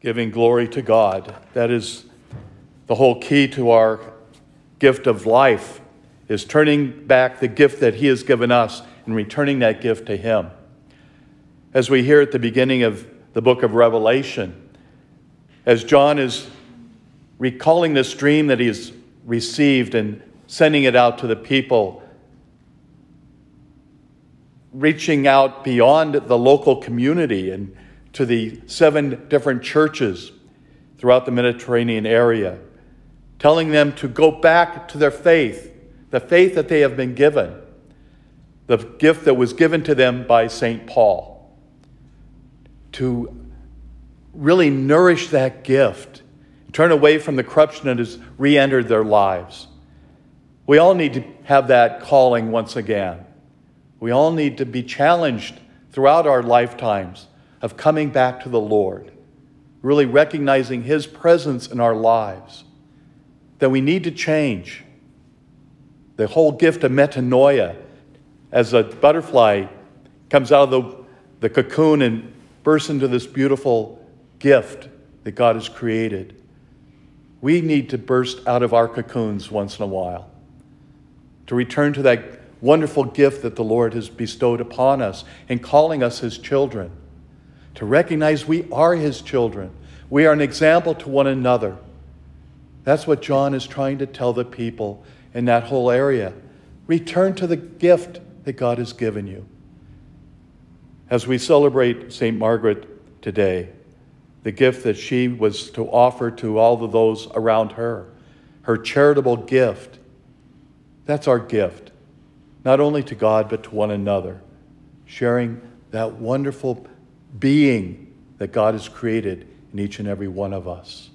giving glory to God. That is the whole key to our gift of life is turning back the gift that he has given us and returning that gift to him. As we hear at the beginning of the book of Revelation, as John is recalling this dream that he has received and sending it out to the people, reaching out beyond the local community and to the seven different churches throughout the Mediterranean area, telling them to go back to their faith, the faith that they have been given, the gift that was given to them by St. Paul, to really nourish that gift, turn away from the corruption that has re entered their lives. We all need to have that calling once again. We all need to be challenged throughout our lifetimes of coming back to the Lord, really recognizing His presence in our lives, that we need to change. The whole gift of metanoia, as a butterfly comes out of the, the cocoon and bursts into this beautiful gift that God has created. We need to burst out of our cocoons once in a while, to return to that wonderful gift that the Lord has bestowed upon us in calling us His children to recognize we are his children. We are an example to one another. That's what John is trying to tell the people in that whole area. Return to the gift that God has given you. As we celebrate St. Margaret today, the gift that she was to offer to all of those around her, her charitable gift, that's our gift, not only to God, but to one another, sharing that wonderful being that God has created in each and every one of us.